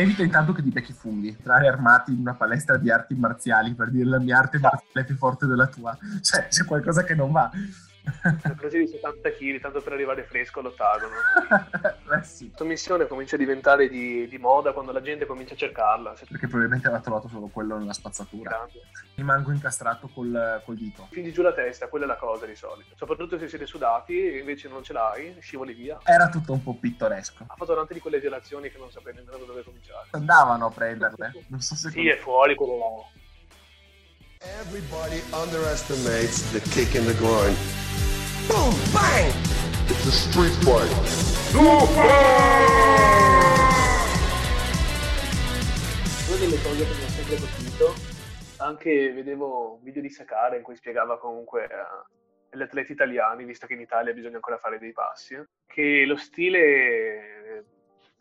evita intanto che ti becchi funghi, entrare armati in una palestra di arti marziali per dire la mia arte marziale è più forte della tua. Cioè, c'è qualcosa che non va. Ho preso di 70 kg, tanto per arrivare fresco all'ottagono. Beh, sì. Questa missione comincia a diventare di, di, moda quando la gente comincia a cercarla. Perché probabilmente aveva trovato solo quello nella spazzatura. Grande. Rimango incastrato col, col dito. Quindi giù la testa, quella è la cosa di solito. Soprattutto se siete sudati e invece non ce l'hai, scivoli via. Era tutto un po' pittoresco. Ha fatto tante di quelle gelazioni che non sapete nemmeno dove cominciare. Andavano a prenderle. Non so se... Sì, è fuori quello. Everybody underestimates the kick in the groin. Boom, bang! It's a street fight. Una delle cose che mi ha sempre colpito, anche vedevo un video di Sakara in cui spiegava comunque agli atleti italiani, visto che in Italia bisogna ancora fare dei passi, che lo stile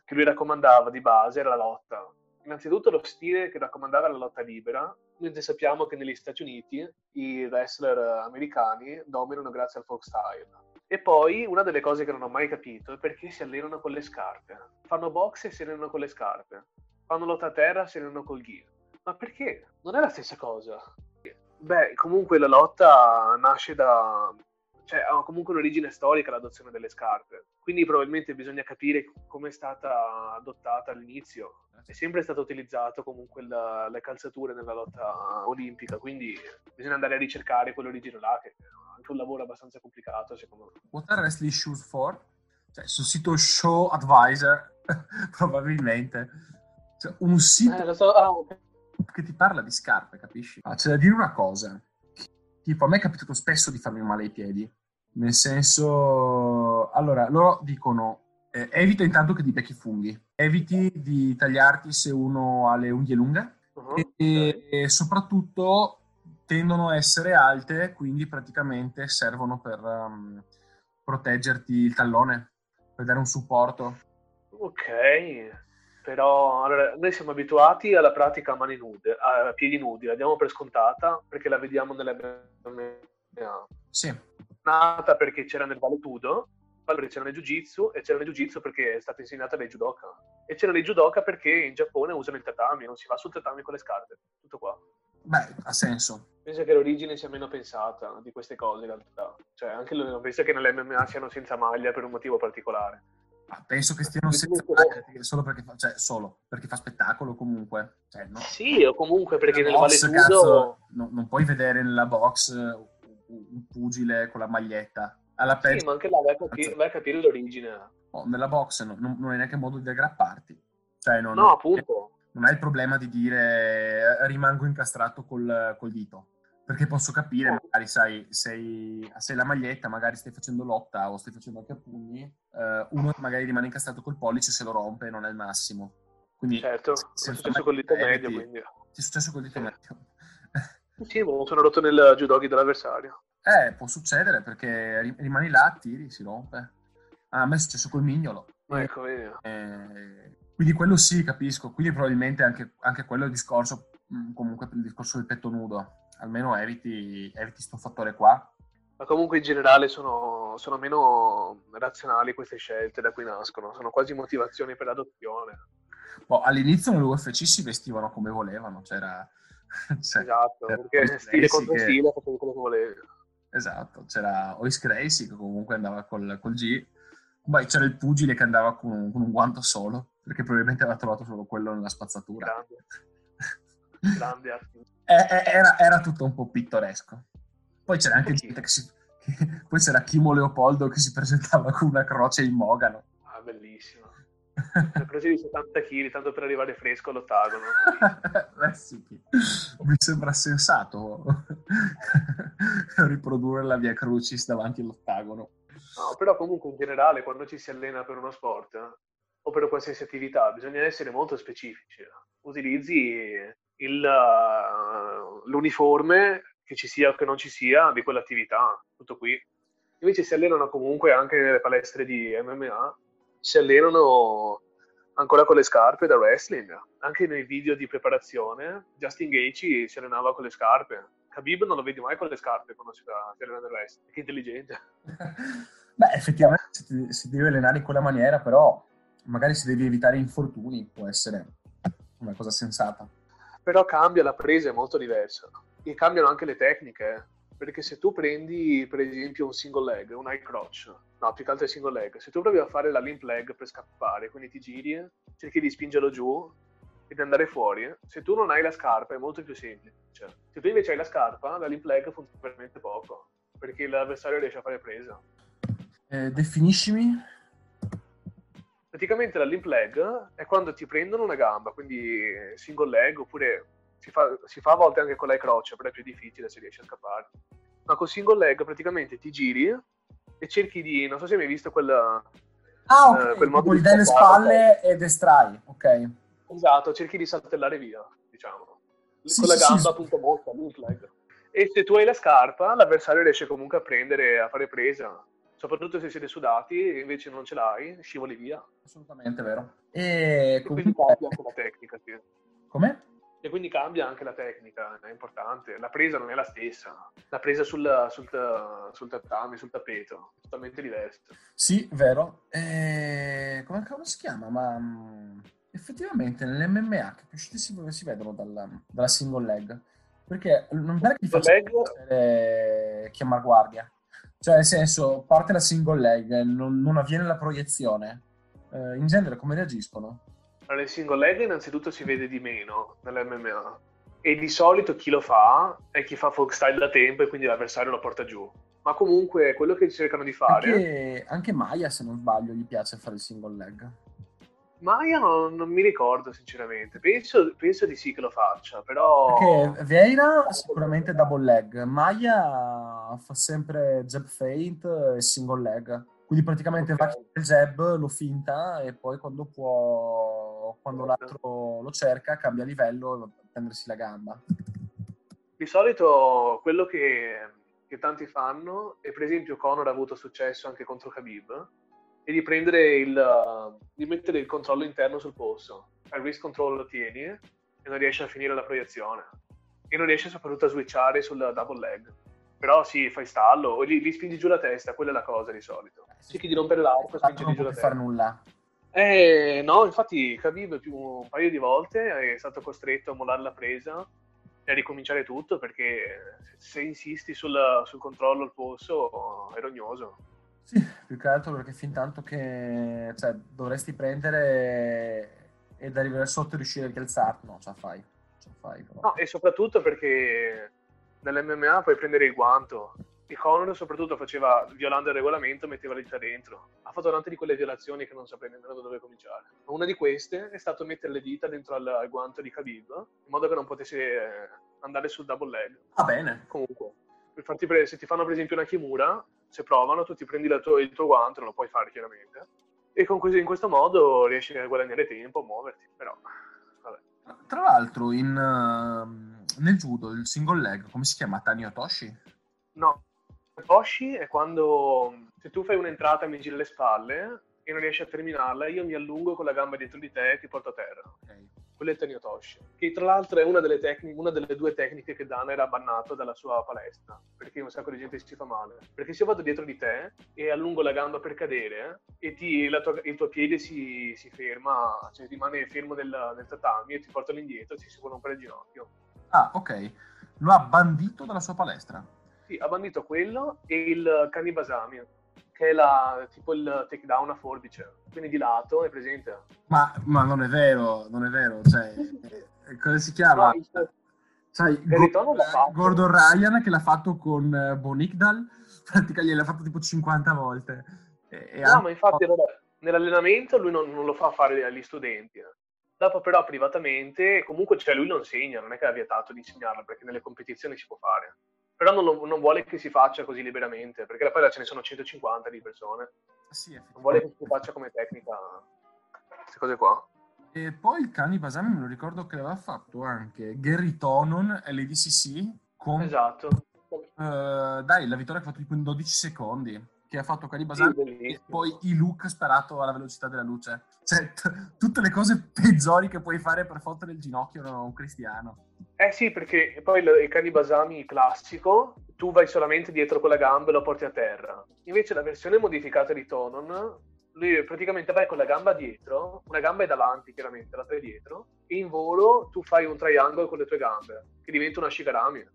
che lui raccomandava di base era la lotta. Innanzitutto lo stile che raccomandava era la lotta libera, mentre sappiamo che negli Stati Uniti i wrestler americani dominano grazie al folk style. E poi una delle cose che non ho mai capito è perché si allenano con le scarpe. Fanno box e si allenano con le scarpe. Fanno lotta a terra e si allenano col gear. Ma perché? Non è la stessa cosa. Beh, comunque la lotta nasce da... cioè ha comunque un'origine storica l'adozione delle scarpe. Quindi probabilmente bisogna capire come è stata adottata all'inizio. È sempre stato utilizzato comunque la, le calzature nella lotta olimpica, quindi bisogna andare a ricercare quell'origine là, che è anche un lavoro abbastanza complicato secondo me. What are wrestling shoes for? Cioè, sul sito Show Advisor, probabilmente. Cioè, un sito Eh, so, ah, che ti parla di scarpe, capisci? Ah, c'è da dire una cosa. Tipo, a me è capitato spesso di farmi male ai piedi. Nel senso... Allora, loro dicono... eh, evita intanto che ti becchi funghi. Eviti di tagliarti se uno ha le unghie lunghe. Uh-huh, e, e soprattutto tendono a essere alte, quindi praticamente servono per um, proteggerti il tallone, per dare un supporto. Ok, però allora, noi siamo abituati alla pratica a mani nude, a piedi nudi, la diamo per scontata perché la vediamo nell'MMA. Sì, Nata perché c'era nel Valetudo, poi perché c'era nel Jiu-Jitsu e c'era nel Jiu-Jitsu perché è stata insegnata dai judoka. E c'era nei judoka perché in Giappone usano il tatami, non si va sul tatami con le scarpe. Tutto qua. beh, ha senso. Penso che l'origine sia meno pensata di queste cose in realtà. Cioè, anche lo- penso che nell'MMA siano senza maglia per un motivo particolare. Ma penso che stiano senza maglia, solo perché fa, cioè, solo perché fa spettacolo comunque. Cioè, no. Sì, o comunque perché nel Box, Valetudo... cazzo, no- non puoi vedere nella box eh, un pugile con la maglietta. Alla Sì, peggio, ma anche là vai a capire, vai a capire l'origine. oh, nella box non, non- non hai neanche modo di aggrapparti. Cioè, non, No, appunto. non hai il problema di dire eh, rimango incastrato col, col dito. Perché posso capire, No. magari sai, sei, sei la maglietta, magari stai facendo lotta o stai facendo anche a pugni, eh, uno magari rimane incastrato col pollice se lo rompe non è il massimo. Quindi Certo, se- è successo col dito medio, quindi... Ti è successo col dito medio. Sì, sono rotto nel judogi dell'avversario. Eh, può succedere perché ri- rimani là, tiri, si rompe. Ah, a me è successo col mignolo. Ecco, vedi. Eh, quindi quello sì, capisco. Quindi probabilmente anche, anche quello è il discorso, mh, comunque per il discorso del petto nudo. Almeno eviti, eviti sto fattore qua. Ma comunque in generale sono, sono meno razionali queste scelte da cui nascono, sono quasi motivazioni per l'adozione. Boh, all'inizio nell'UFC si vestivano come volevano, c'era... cioè, Esatto, perché stile contro che- stile facevi quello che volevi. Esatto, c'era Ois Gracie che comunque andava col, col G, poi c'era il pugile che andava con un, con un guanto solo, perché probabilmente aveva trovato solo quello nella spazzatura. Grande, grande artista. Eh, eh, era, era tutto un po' pittoresco. Poi c'era anche gente che si... poi c'era Chimo Leopoldo che si presentava con una croce in mogano. Ah, bellissimo. Ho preso di 70 kg, tanto per arrivare fresco all'ottagono. Sì, mi sembra sensato riprodurre la via Crucis davanti all'ottagono. No, però comunque in generale quando ci si allena per uno sport eh, o per qualsiasi attività bisogna essere molto specifici. Utilizzi il, eh, l'uniforme che ci sia o che non ci sia di quell'attività, tutto qui. Invece si allenano comunque anche nelle palestre di MMA, si allenano ancora con le scarpe da wrestling. Anche nei video di preparazione Justin Gaethje si allenava con le scarpe. Khabib non lo vedi mai con le scarpe quando si, si allena nel wrestling. Che intelligente. Beh, effettivamente si, si deve allenare in quella maniera, però magari se devi evitare infortuni può essere, una cosa sensata. Però cambia la presa, è molto diversa. E cambiano anche le tecniche. eh. Perché se tu prendi, per esempio, un single leg, un high crotch, no, più che altro il single leg, se tu provi a fare la limp leg per scappare, quindi ti giri, cerchi di spingerlo giù e di andare fuori, se tu non hai la scarpa è molto più semplice. Se tu invece hai la scarpa, la limp leg funziona veramente poco, perché l'avversario riesce a fare presa. Eh, definiscimi? Praticamente la limp leg è quando ti prendono una gamba, quindi single leg, oppure si fa, si fa a volte anche con la croccia, però è più difficile se riesci a scappare. Ma con single leg praticamente ti giri e cerchi di, non so se hai mai visto quella... Ah, ok, Eh, quel modo tipo di gli dai le scappare, spalle e destrai, ok. Esatto, cerchi di saltellare via, diciamo. Sì, con la sì, sì, gamba sì. appunto mossa, limp leg. E se tu hai la scarpa, l'avversario riesce comunque a prendere, a fare presa. Soprattutto se siete sudati e invece non ce l'hai, scivoli via. Assolutamente vero. E E quindi cambia anche la tecnica, sì. Come? E quindi cambia anche la tecnica, è importante. La presa non è la stessa. La presa sul, sul, sul tatami, sul tappeto, è totalmente diversa. Sì, vero. E... Come cavolo si chiama? Ma mh, effettivamente nell'MMA che più uscite si, si vedono dalla, dalla single leg. Perché non pare che faccia Leg- chiamare guardia. Cioè, nel senso, parte la single leg, non, non avviene la proiezione. Eh, in genere come reagiscono? Allora, il single leg innanzitutto si vede di meno nell'MMA. E di solito chi lo fa è chi fa folk style da tempo e quindi l'avversario lo porta giù. Ma comunque quello che cercano di fare... Anche, anche Maya, se non sbaglio, gli piace fare il single leg. Maya non, non mi ricordo sinceramente. Penso, penso di sì che lo faccia, però... Perché Vieira sicuramente double leg, Maya fa sempre jab feint e single leg. Quindi praticamente Ok. va il jab, lo finta e poi quando può, quando l'altro lo cerca, cambia livello e va a prendersi la gamba. Di solito quello che, che tanti fanno, e per esempio Conor ha avuto successo anche contro Khabib, è di prendere il, di mettere il controllo interno sul polso. Il wrist control lo tieni e non riesci a finire la proiezione. E non riesci soprattutto a switchare sul double leg. Però sì, fai stallo, o gli, gli spingi giù la testa, quella è la cosa di solito. Cerchi di rompere l'arco, spingi non giù la puoi testa. fare nulla. Eh, no, infatti Khabib più un paio di volte è stato costretto a mollare la presa e a ricominciare tutto perché se insisti sul, sul controllo al polso è rognoso. Sì, più che altro perché fin tanto che cioè, dovresti prendere ed arrivare sotto e riuscire a rialzarti, no, ce la fai. Ce la fai però. No, e soprattutto perché nell'MMA puoi prendere il guanto. E Conor soprattutto faceva, violando il regolamento, metteva le dita dentro. Ha fatto tante di quelle violazioni che non saprei nemmeno da dove cominciare. Una di queste è stato mettere le dita dentro al, al guanto di Khabib, in modo che non potesse eh, andare sul double leg. Va bene. Comunque, per farti pre- se ti fanno per esempio una Kimura, se provano, tu ti prendi tua- il tuo guanto, non lo puoi fare chiaramente. E con così- in questo modo riesci a guadagnare tempo, a muoverti. Però, vabbè. Tra l'altro, in, ehm, nel judo, il single leg, come si chiama? Tani Otoshi? No, Toshi è quando se tu fai un'entrata e mi giri le spalle e non riesci a terminarla, io mi allungo con la gamba dietro di te e ti porto a terra. Ok. Quello è Taniotoshi, che tra l'altro è una delle, tecniche, una delle due tecniche che Dana era bannato dalla sua palestra, perché un sacco di gente si fa male. Perché se io vado dietro di te e allungo la gamba per cadere e ti- tua- il tuo piede si, si ferma, cioè rimane fermo nel, nel tatami e ti porto all'indietro, ci si può rompere il ginocchio. Ah, ok. Lo ha bandito dalla sua palestra. Sì, ha bandito quello e il Kanibasami, che è la, tipo il takedown a forbice, quindi di lato, è presente? Ma, ma non è vero, non è vero. Cioè, eh, come si chiama? No, il- Sai, ritorno l'ha fatto. Gordon Ryan che l'ha fatto con eh, Bonikdal, praticamente gliel'ha fatto tipo 50 volte. E, No, ma infatti vabbè, nell'allenamento lui non, non lo fa fare agli studenti. eh. Dopo però privatamente, comunque cioè, lui lo insegna, non è che ha vietato di insegnarlo, perché nelle competizioni si può fare. Però non, non vuole che si faccia così liberamente, perché poi ce ne sono 150 di persone. Sì, Non vuole che si faccia come tecnica queste cose qua. E poi il Cani Basami me lo ricordo che l'aveva fatto anche Gary Tonon l'ADCC con Esatto. eh, dai, la vittoria che ha fatto tipo in 12 secondi. Che ha fatto Cani Sì, e poi i look sparato alla velocità della luce. Cioè, t- tutte le cose peggiori che puoi fare per fottere il ginocchio a un cristiano. Eh sì, perché poi il, il Kanibasami classico, tu vai solamente dietro con la gamba e lo porti a terra. Invece la versione modificata di Tonon lui praticamente vai con la gamba dietro, una gamba è davanti chiaramente, l'altra è dietro, e in volo tu fai un triangolo con le tue gambe, che diventa una shigarami,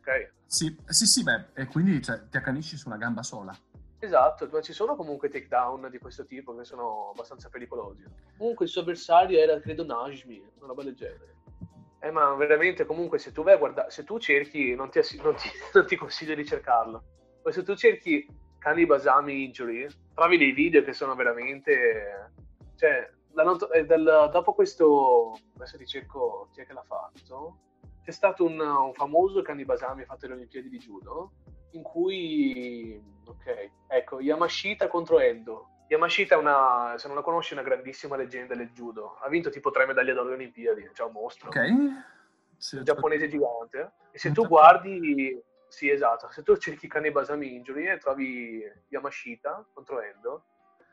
ok? Sì, sì, sì, beh, e quindi cioè, ti accanisci su una gamba sola. Esatto, ma ci sono comunque takedown di questo tipo che sono abbastanza pericolosi. Comunque il suo avversario era, credo, Najmi, una roba del genere. Eh, ma veramente, comunque, se tu vai a guardare, se tu cerchi, non ti, non ti, non ti consiglio di cercarlo. Poi se tu cerchi Kani Basami Injury, trovi dei video che sono veramente... Cioè, not- eh, dal, dopo questo... Adesso ti cerco chi è che l'ha fatto. C'è stato un, un famoso Kani Basami fatto alle Olimpiadi di Judo, in cui, ok, ecco, Yamashita contro Endo. Yamashita è una, se non la conosci, è una grandissima leggenda del judo. Ha vinto tipo tre medaglie d'oro alle Olimpiadi, cioè un mostro. Ok. Sì, un giapponese gigante. E se tu guardi, sì, esatto, se tu cerchi Kanebasami Injury e trovi Yamashita contro Endo,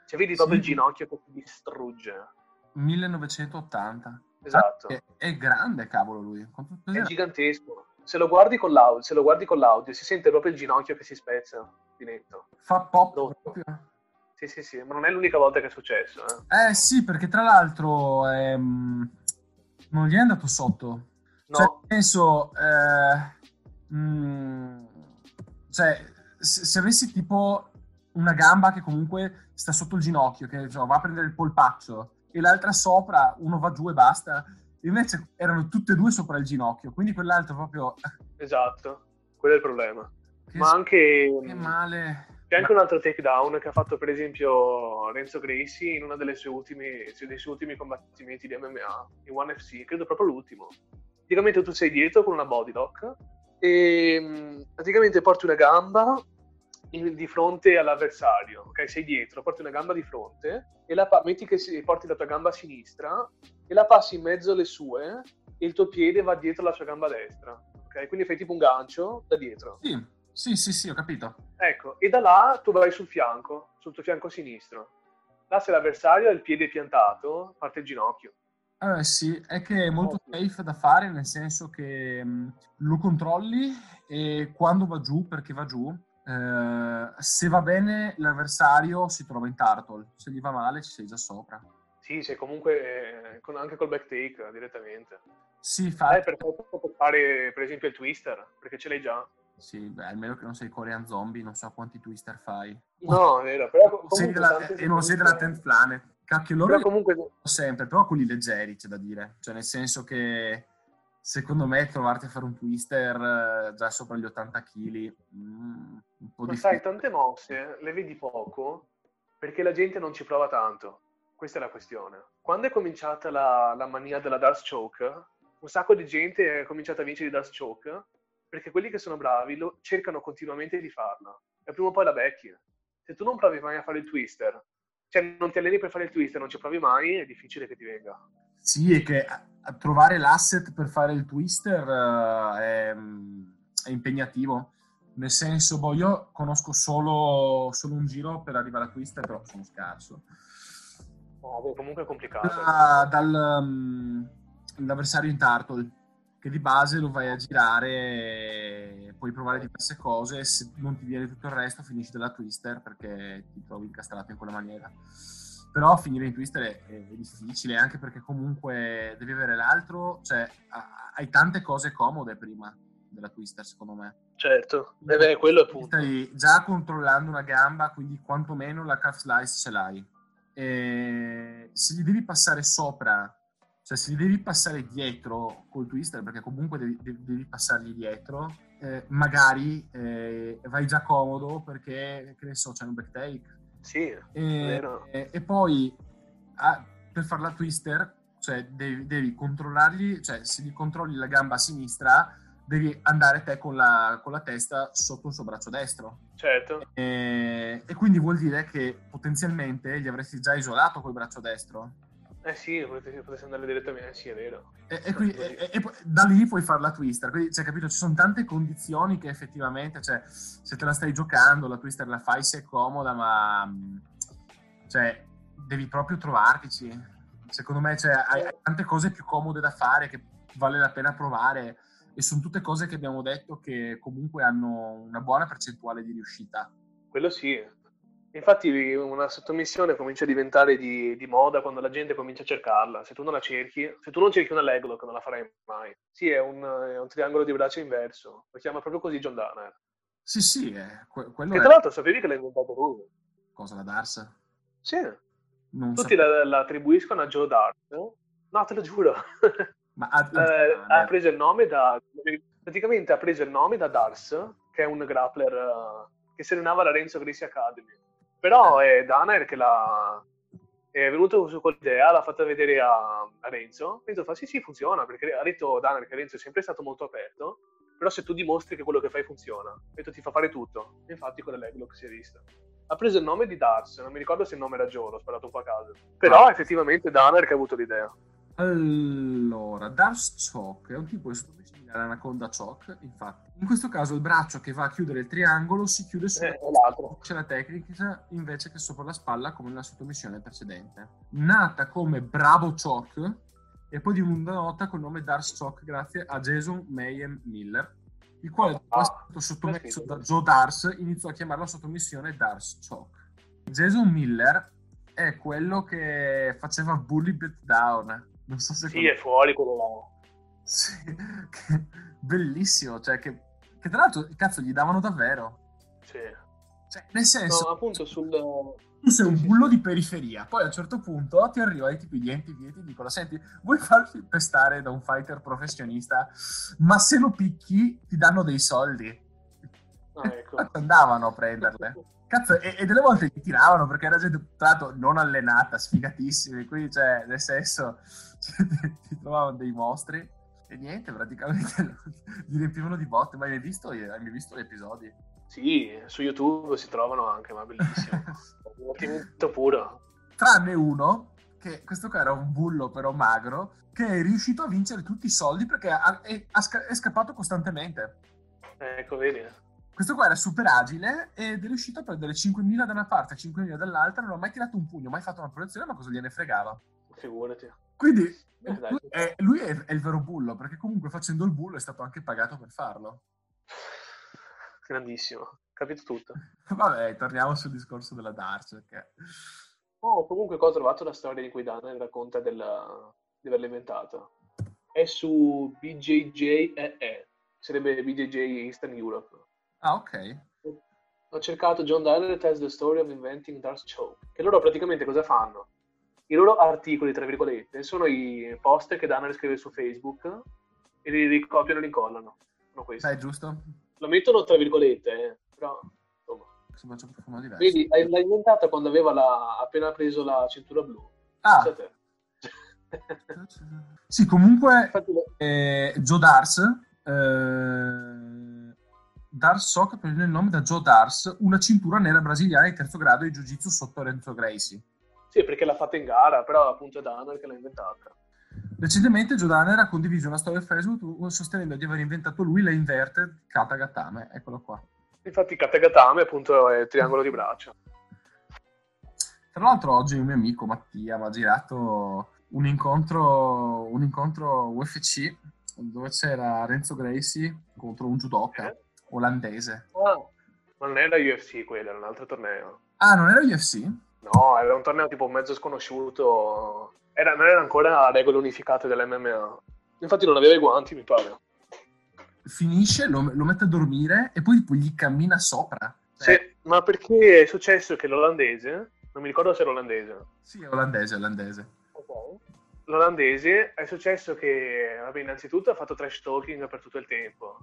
cioè vedi proprio Sì. il ginocchio che ti distrugge. 1980. Esatto. Ah, è, è grande, cavolo, lui. Quanto È gigantesco. Se lo guardi con l'audio, se lo guardi con l'audio, si sente proprio il ginocchio che si spezza di netto. Fa pop No. proprio. Sì, sì, sì, ma non è l'unica volta che è successo. Eh. Eh sì, perché tra l'altro ehm, non gli è andato sotto. No, Cioè, nel senso, eh, mm, cioè, se, se avessi tipo una gamba che comunque sta sotto il ginocchio, che insomma, va a prendere il polpaccio, e l'altra sopra, uno va giù e basta. Invece erano tutte e due sopra il ginocchio, quindi quell'altro proprio... esatto, quello è il problema. Che, Ma anche... che male. C'è anche un altro takedown che ha fatto per esempio Renzo Gracie in uno delle sue ultime, dei suoi ultimi combattimenti di MMA in One FC, credo proprio l'ultimo. Praticamente tu sei dietro con una body lock e mh, praticamente porti una gamba di fronte all'avversario, ok? Sei dietro, porti una gamba di fronte e la pa- metti che si- porti la tua gamba a sinistra e la passi in mezzo alle sue e il tuo piede va dietro la sua gamba destra, ok? Quindi fai tipo un gancio da dietro. Sì, sì, sì, sì, ho capito. Ecco, e da là tu vai sul fianco, sul tuo fianco sinistro. Là se l'avversario ha il piede piantato, parte il ginocchio. Eh sì, è che è molto safe da fare, nel senso che mh, lo controlli e quando va giù, perché va giù, eh, se va bene l'avversario si trova in turtle, se gli va male ci sei già sopra. Sì, sei comunque eh, con- anche col back take direttamente. Sì, fa... Eh, per fare per esempio il twister, perché ce l'hai già. Sì, beh, almeno che non sei Korean Zombie, non so quanti twister fai. No, è vero, però Sei della- e non sei della 10th Planet. Cacchio, loro Però comunque sempre, però quelli leggeri, c'è da dire. Cioè, nel senso che secondo me trovarti a fare un twister eh, già sopra gli 80 kg, un po' Ma difficile. sai, tante mosse le vedi poco perché la gente non ci prova tanto. Questa è la questione. Quando è cominciata la, la mania della Dark Choke, un sacco di gente è cominciata a vincere i Dark Choke perché quelli che sono bravi lo, cercano continuamente di farla e prima o poi la becchi. Se tu non provi mai a fare il twister, cioè non ti alleni per fare il twister, non ci provi mai, è difficile che ti venga. Sì, è che trovare l'asset per fare il twister eh, è, è impegnativo. Nel senso, boh, io conosco solo, solo un giro per arrivare a twister, però sono scarso. No, beh, comunque è complicato. Da- dal, mm, l'avversario in turtle, che di base lo vai a girare e puoi provare diverse cose. Se non ti viene tutto il resto, finisci della twister perché ti trovi incastrato in quella maniera. Però finire in twister è, è difficile, anche perché comunque devi avere l'altro, cioè ha- hai tante cose comode prima della twister, secondo me. Certo, eh beh, quello è punto. Stai già controllando una gamba, quindi quantomeno la calf slice ce l'hai. E se gli devi passare sopra, cioè se gli devi passare dietro col twister, perché comunque devi, devi- devi passargli dietro, eh, magari eh, vai già comodo perché, che ne so, c'è un back take. Sì, E, Vero. e- e poi ah, per fare la twister, cioè devi, devi controllargli, cioè se gli controlli la gamba a sinistra, devi andare te con la, con la testa sotto il suo braccio destro. certo. E, e quindi vuol dire che potenzialmente gli avresti già isolato col braccio destro. Eh sì, potessi, potessi andare direttamente, sì, è vero. E, e quindi- e- e da lì puoi fare la twister. Quindi, cioè, capito? Ci sono tante condizioni che effettivamente, cioè, se te la stai giocando, la twister la fai se è comoda, ma cioè, devi proprio trovartici. Secondo me, cioè, hai, hai tante cose più comode da fare che vale la pena provare. E sono tutte cose che abbiamo detto che comunque hanno una buona percentuale di riuscita. Quello sì. Infatti una sottomissione comincia a diventare di, di, moda quando la gente comincia a cercarla. Se tu non la cerchi, se tu non cerchi una leglock non la farai mai. Sì, è un, è un triangolo di braccia inverso. Lo chiama proprio così John Danner. Sì, sì, è, que- quello che è... tra l'altro sapevi che l'ha inventato lui. Cosa, la Dars? Sì. Non Tutti so... la, la, attribuiscono a Joe Dart. No, te lo giuro. Ma ha, ha, ha preso il nome da... Praticamente ha preso il nome da Dars, che è un grappler uh, che si allenava alla Renzo Gracie Academy. Però è Danaer che l'ha... È venuto su quell'idea, l'ha fatta vedere a, a Renzo. Renzo fa sì sì funziona, perché ha detto Danaer che Renzo è sempre stato molto aperto, però se tu dimostri che quello che fai funziona, detto ti fa fare tutto. infatti con l'Eglock si è vista. Ha preso il nome di Dars, non mi ricordo se il nome era Joe, l'ho sparato un po' a caso. Però ah. effettivamente Danaer che ha avuto l'idea. Allora, Dars Choke è un tipo di l'anaconda choke, infatti. In questo caso il braccio che va a chiudere il triangolo si chiude sulla eh, c'è la tecnica invece che sopra la spalla come nella sottomissione precedente. Nata come Bravo Choke e poi diventa nota col nome Dark Choke grazie a Jason Mayhem Miller, il quale dopo ah, stato sottomesso da Joe Dars iniziò a chiamare la sottomissione Dark Choke. Jason Miller è quello che faceva Bully Beatdown. Non so se... Sì, è fuori quello là sì, bellissimo, cioè che, che, tra l'altro, cazzo, gli davano davvero. Sì. Cioè, nel senso... No, appunto sul... Tu sei un bullo di periferia, poi a un certo punto ti arriva i tipi di enti e ti dicono, senti, vuoi farti pestare da un fighter professionista, ma se lo picchi ti danno dei soldi. Ah, ecco. Andavano a prenderle. Cazzo, e, e, delle volte ti tiravano perché era gente tanto non allenata, sfigatissimi, quindi cioè, nel senso, ti trovavano dei mostri. E niente, praticamente li riempivano di botte. Ma hai visto, hai mai visto gli episodi? Sì, su YouTube si trovano anche, ma bellissimo. Divertimento puro. Tranne uno, che questo qua era un bullo però magro, che è riuscito a vincere tutti i soldi perché ha, è, è scappato costantemente. Ecco, vedi. Questo qua era super agile ed è riuscito a prendere 5.000 da una parte e 5.000 dall'altra, non ha mai tirato un pugno, mai fatto una proiezione, ma cosa gliene fregava? Figurati. Quindi eh, lui, è, lui è, è, il vero bullo, perché comunque facendo il bullo è stato anche pagato per farlo. Grandissimo, capito tutto. Vabbè, torniamo sul discorso della Dark. Perché... Oh, comunque ho trovato la storia di cui Dan racconta della, di averla inventata. È su BJJEE, sarebbe BJJ Eastern Europe. Ah, ok. Ho cercato John Dyer tells the story of inventing Dark Choke. Che loro praticamente cosa fanno? I loro articoli, tra virgolette, sono i post che Dana scrive su Facebook e li ricopiano e li incollano. Sono questi. Dai, giusto? Lo mettono tra virgolette, eh, però insomma. Vedi, l'ha inventata quando aveva la, appena preso la cintura blu. Ah. sì, comunque eh, Joe Dars eh, Dars Sock prende il nome da Joe Dars, una cintura nera brasiliana di terzo grado di Jiu-Jitsu sotto Renzo Gracie. Sì, perché l'ha fatta in gara, però appunto è Danner che l'ha inventata. Recentemente Danner ha condiviso una storia su Facebook sostenendo di aver inventato lui la inverted Katagatame, eccolo qua. Infatti Katagatame appunto è il triangolo di braccia. Tra l'altro oggi un mio amico Mattia mi ha girato un incontro, un incontro UFC dove c'era Renzo Gracie contro un judoka eh? olandese. Ah, ma non era UFC quello, era un altro torneo. Ah, non era UFC? No, era un torneo tipo mezzo sconosciuto. Era, non era ancora regole unificate dell'MMA. Infatti non aveva i guanti, mi pare. Finisce, lo, lo mette a dormire e poi tipo, gli cammina sopra. Sì, eh. ma perché è successo che l'olandese, non mi ricordo se era olandese. Sì, è olandese, olandese. Okay. L'olandese è successo che, vabbè, innanzitutto ha fatto trash talking per tutto il tempo.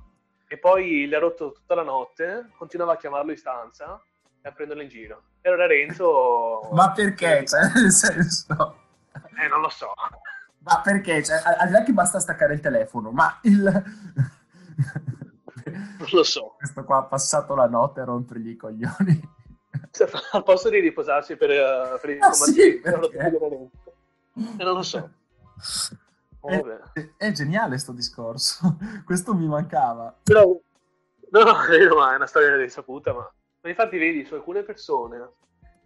E poi gli ha rotto tutta la notte, continuava a chiamarlo in stanza a prenderlo in giro. E allora Renzo... Ma perché? Cioè, nel senso... Eh, non lo so. Ma perché? Cioè, al di là che basta staccare il telefono, ma il... non lo so. Questo qua ha passato la notte a rompergli i coglioni. Al posto di riposarsi per, uh, per ah, sì? Eh, non lo so. È, è, geniale sto discorso. Questo mi mancava. Però, no, no, è una storia risaputa, ma ma infatti vedi, su alcune persone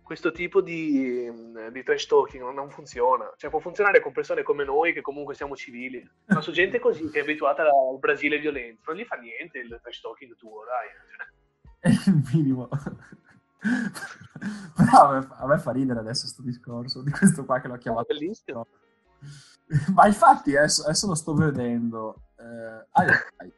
questo tipo di, di trash talking non, funziona. Cioè può funzionare con persone come noi che comunque siamo civili, ma su gente così che è abituata al Brasile violento, non gli fa niente il trash talking tuo, dai. È il minimo. Però a me, fa ridere adesso questo discorso di questo qua che l'ho chiamato. Bellissimo. Ma infatti adesso, adesso lo sto vedendo. Eh, dai.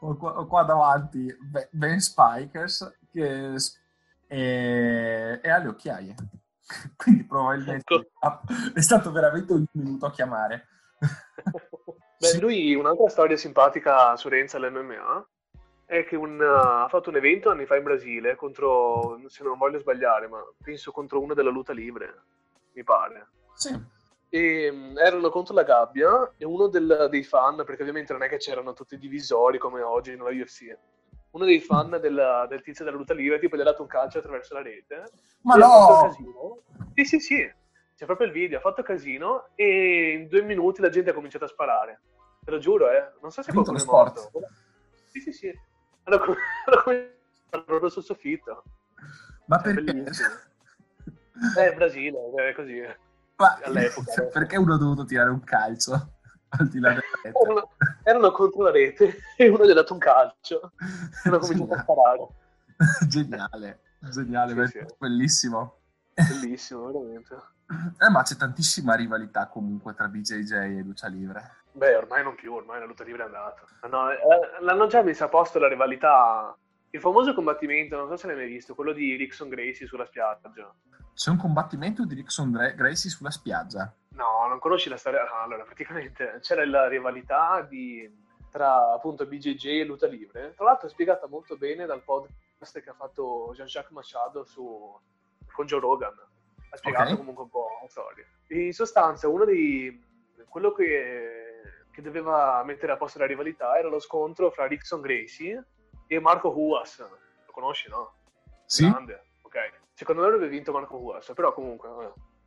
Ho, qua, ho qua davanti Be- Ben Spikers che s- e, e ha le occhiaie. Quindi probabilmente Ecco. è stato veramente un minuto a chiamare. Beh, Sì. lui un'altra storia simpatica su Renza all'MMA è che un, ha fatto un evento anni fa in Brasile contro, se non voglio sbagliare, ma penso contro uno della luta libre, mi pare. Sì. E mm, erano contro la gabbia e uno del- dei fan, perché ovviamente non è che c'erano tutti i divisori come oggi nella UFC, uno dei fan del, del tizio della luta libre tipo gli ha dato un calcio attraverso la rete Ma no! Sì, sì, sì. C'è proprio il video, ha fatto casino e in due minuti la gente ha cominciato a sparare. Te lo giuro, eh. Non so se qualcuno è morto. Sì, sì, sì. Hanno com- hanno cominciato a sparare proprio sul soffitto. Ma Cioè, perché? bellissimo. Eh, Brasile, è così. Ma- all'epoca. perché uno ha dovuto tirare un calcio al di là della rete? Erano, erano contro la rete e uno gli ha dato un calcio e hanno cominciato a sparare. Geniale, geniale, Sì, sì. bellissimo. Bellissimo, veramente. Eh, ma c'è tantissima rivalità comunque tra BJJ e lucia livre. Beh, ormai non più, ormai la lutta libere è andata. No, eh, l'hanno già messa a posto la rivalità. Il famoso combattimento, non so se l'hai mai visto, quello di Rickson Gracie sulla spiaggia. C'è un combattimento di Rickson Gracie sulla spiaggia. No, non conosci la storia? No, allora, praticamente c'era la rivalità di- tra appunto BJJ e lutta libre. Tra l'altro è spiegata molto bene dal podcast che ha fatto Jean-Jacques Machado su, con Joe Rogan. Ha spiegato Ok. comunque un po' la storia. In sostanza, uno dei... quello che, che doveva mettere a posto la rivalità era lo scontro fra Rickson Gracie e Marco Huas. Lo conosci, no? Sì? Grande. Ok. Secondo me avrebbe vinto Marco Huas, però comunque,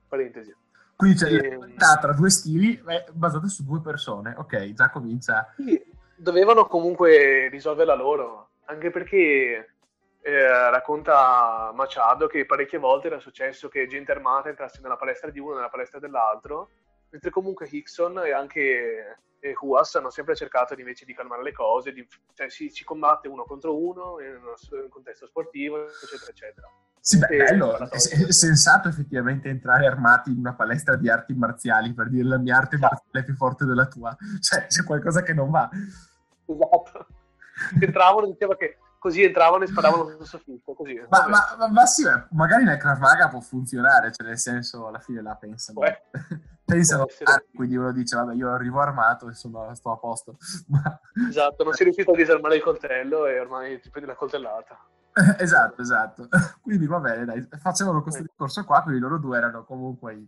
parentesi. Quindi c'è Ehm. la rivalità tra due stili eh, basate su due persone. Ok, già comincia. Sì, dovevano comunque risolverla loro, anche perché eh, racconta Machado che parecchie volte era successo che gente armata entrasse nella palestra di uno e nella palestra dell'altro, mentre comunque Hickson e anche e Huas hanno sempre cercato invece di calmare le cose, di- cioè si, si combatte uno contro uno in un contesto sportivo, eccetera, eccetera. Sì, beh, bello, è, è sensato effettivamente entrare armati in una palestra di arti marziali per dire la mia arte Esatto. marziale è più forte della tua. Cioè, c'è qualcosa che non va. Esatto. Entravano, diceva che così entravano e sparavano sul soffitto, così. Ma, ma- ma- ma sì, magari nel Krav Maga può funzionare, cioè nel senso alla fine la pensano. Beh, pensano, ah, quindi uno dice, vabbè, io arrivo armato, insomma, sto a posto. Esatto, non si è riuscito a disarmare il coltello e ormai ti prendi la coltellata. esatto, esatto. Quindi va bene, dai, facevano questo Eh. discorso qua, quindi loro due erano comunque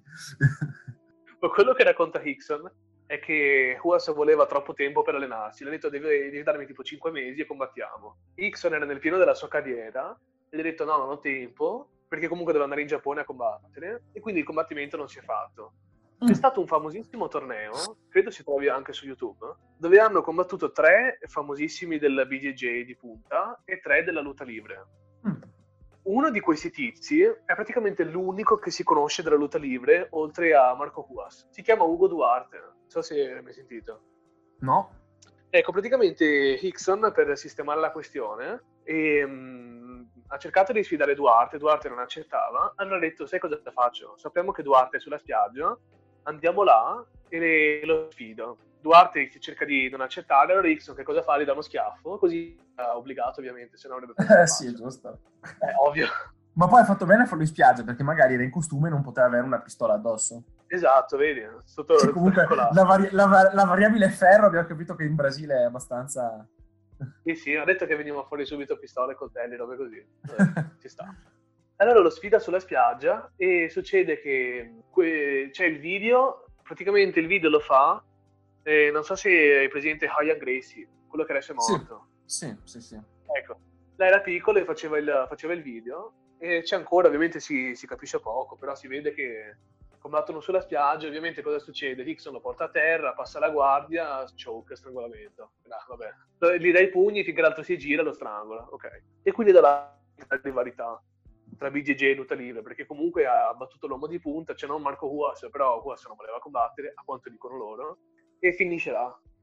quello che racconta Hickson è che Huas voleva troppo tempo per allenarsi. Gli ha detto devi, devi darmi tipo 5 mesi e combattiamo. Hickson era nel pieno della sua carriera e gli ha detto no, non ho tempo perché comunque devo andare in Giappone a combattere e quindi il combattimento non si è fatto. C'è stato un famosissimo torneo, credo si trovi anche su YouTube, dove hanno combattuto tre famosissimi del BJJ di punta e tre della luta libre. Uno di questi tizi è praticamente l'unico che si conosce della luta libre, oltre a Marco Huas. Si chiama Ugo Duarte, non so se hai mai sentito. No? Ecco, praticamente Hickson, per sistemare la questione, ehm, ha cercato di sfidare Duarte, Duarte non accettava, allora ha detto, sai cosa faccio? Sappiamo che Duarte è sulla spiaggia, andiamo là e lo sfido. Duarte cerca di non accettare, allora Hickson che cosa fa? Gli dà uno schiaffo, così ha obbligato ovviamente, se no avrebbe Eh sì, è giusto. Eh, ovvio. Ma poi ha fatto bene a farlo in spiaggia, perché magari era in costume e non poteva avere una pistola addosso. Esatto, vedi? Sotto Sì, comunque la, vari- la va- la variabile ferro abbiamo capito che in Brasile è abbastanza... Sì, sì, ha detto che veniva fuori subito pistole, coltelli, robe così. Eh, ci sta. Allora lo sfida sulla spiaggia e succede che que- c'è il video, praticamente il video lo fa, eh, non so se hai presente Haya Gracie, quello che adesso è Sì. morto. Sì, sì, sì. Ecco, lei era piccola e faceva il, faceva il video e c'è ancora, ovviamente si, si capisce poco, però si vede che combattono sulla spiaggia, ovviamente cosa succede? Hickson lo porta a terra, passa la guardia, choke, strangolamento. Ah, vabbè. Gli dai i pugni finché l'altro si gira e lo strangola, ok. E quindi da là la rivalità tra BJJ e luta libre, perché comunque ha battuto l'uomo di punta, c'è non Marco Huas, però Huas non voleva combattere, a quanto dicono loro, e finisce là.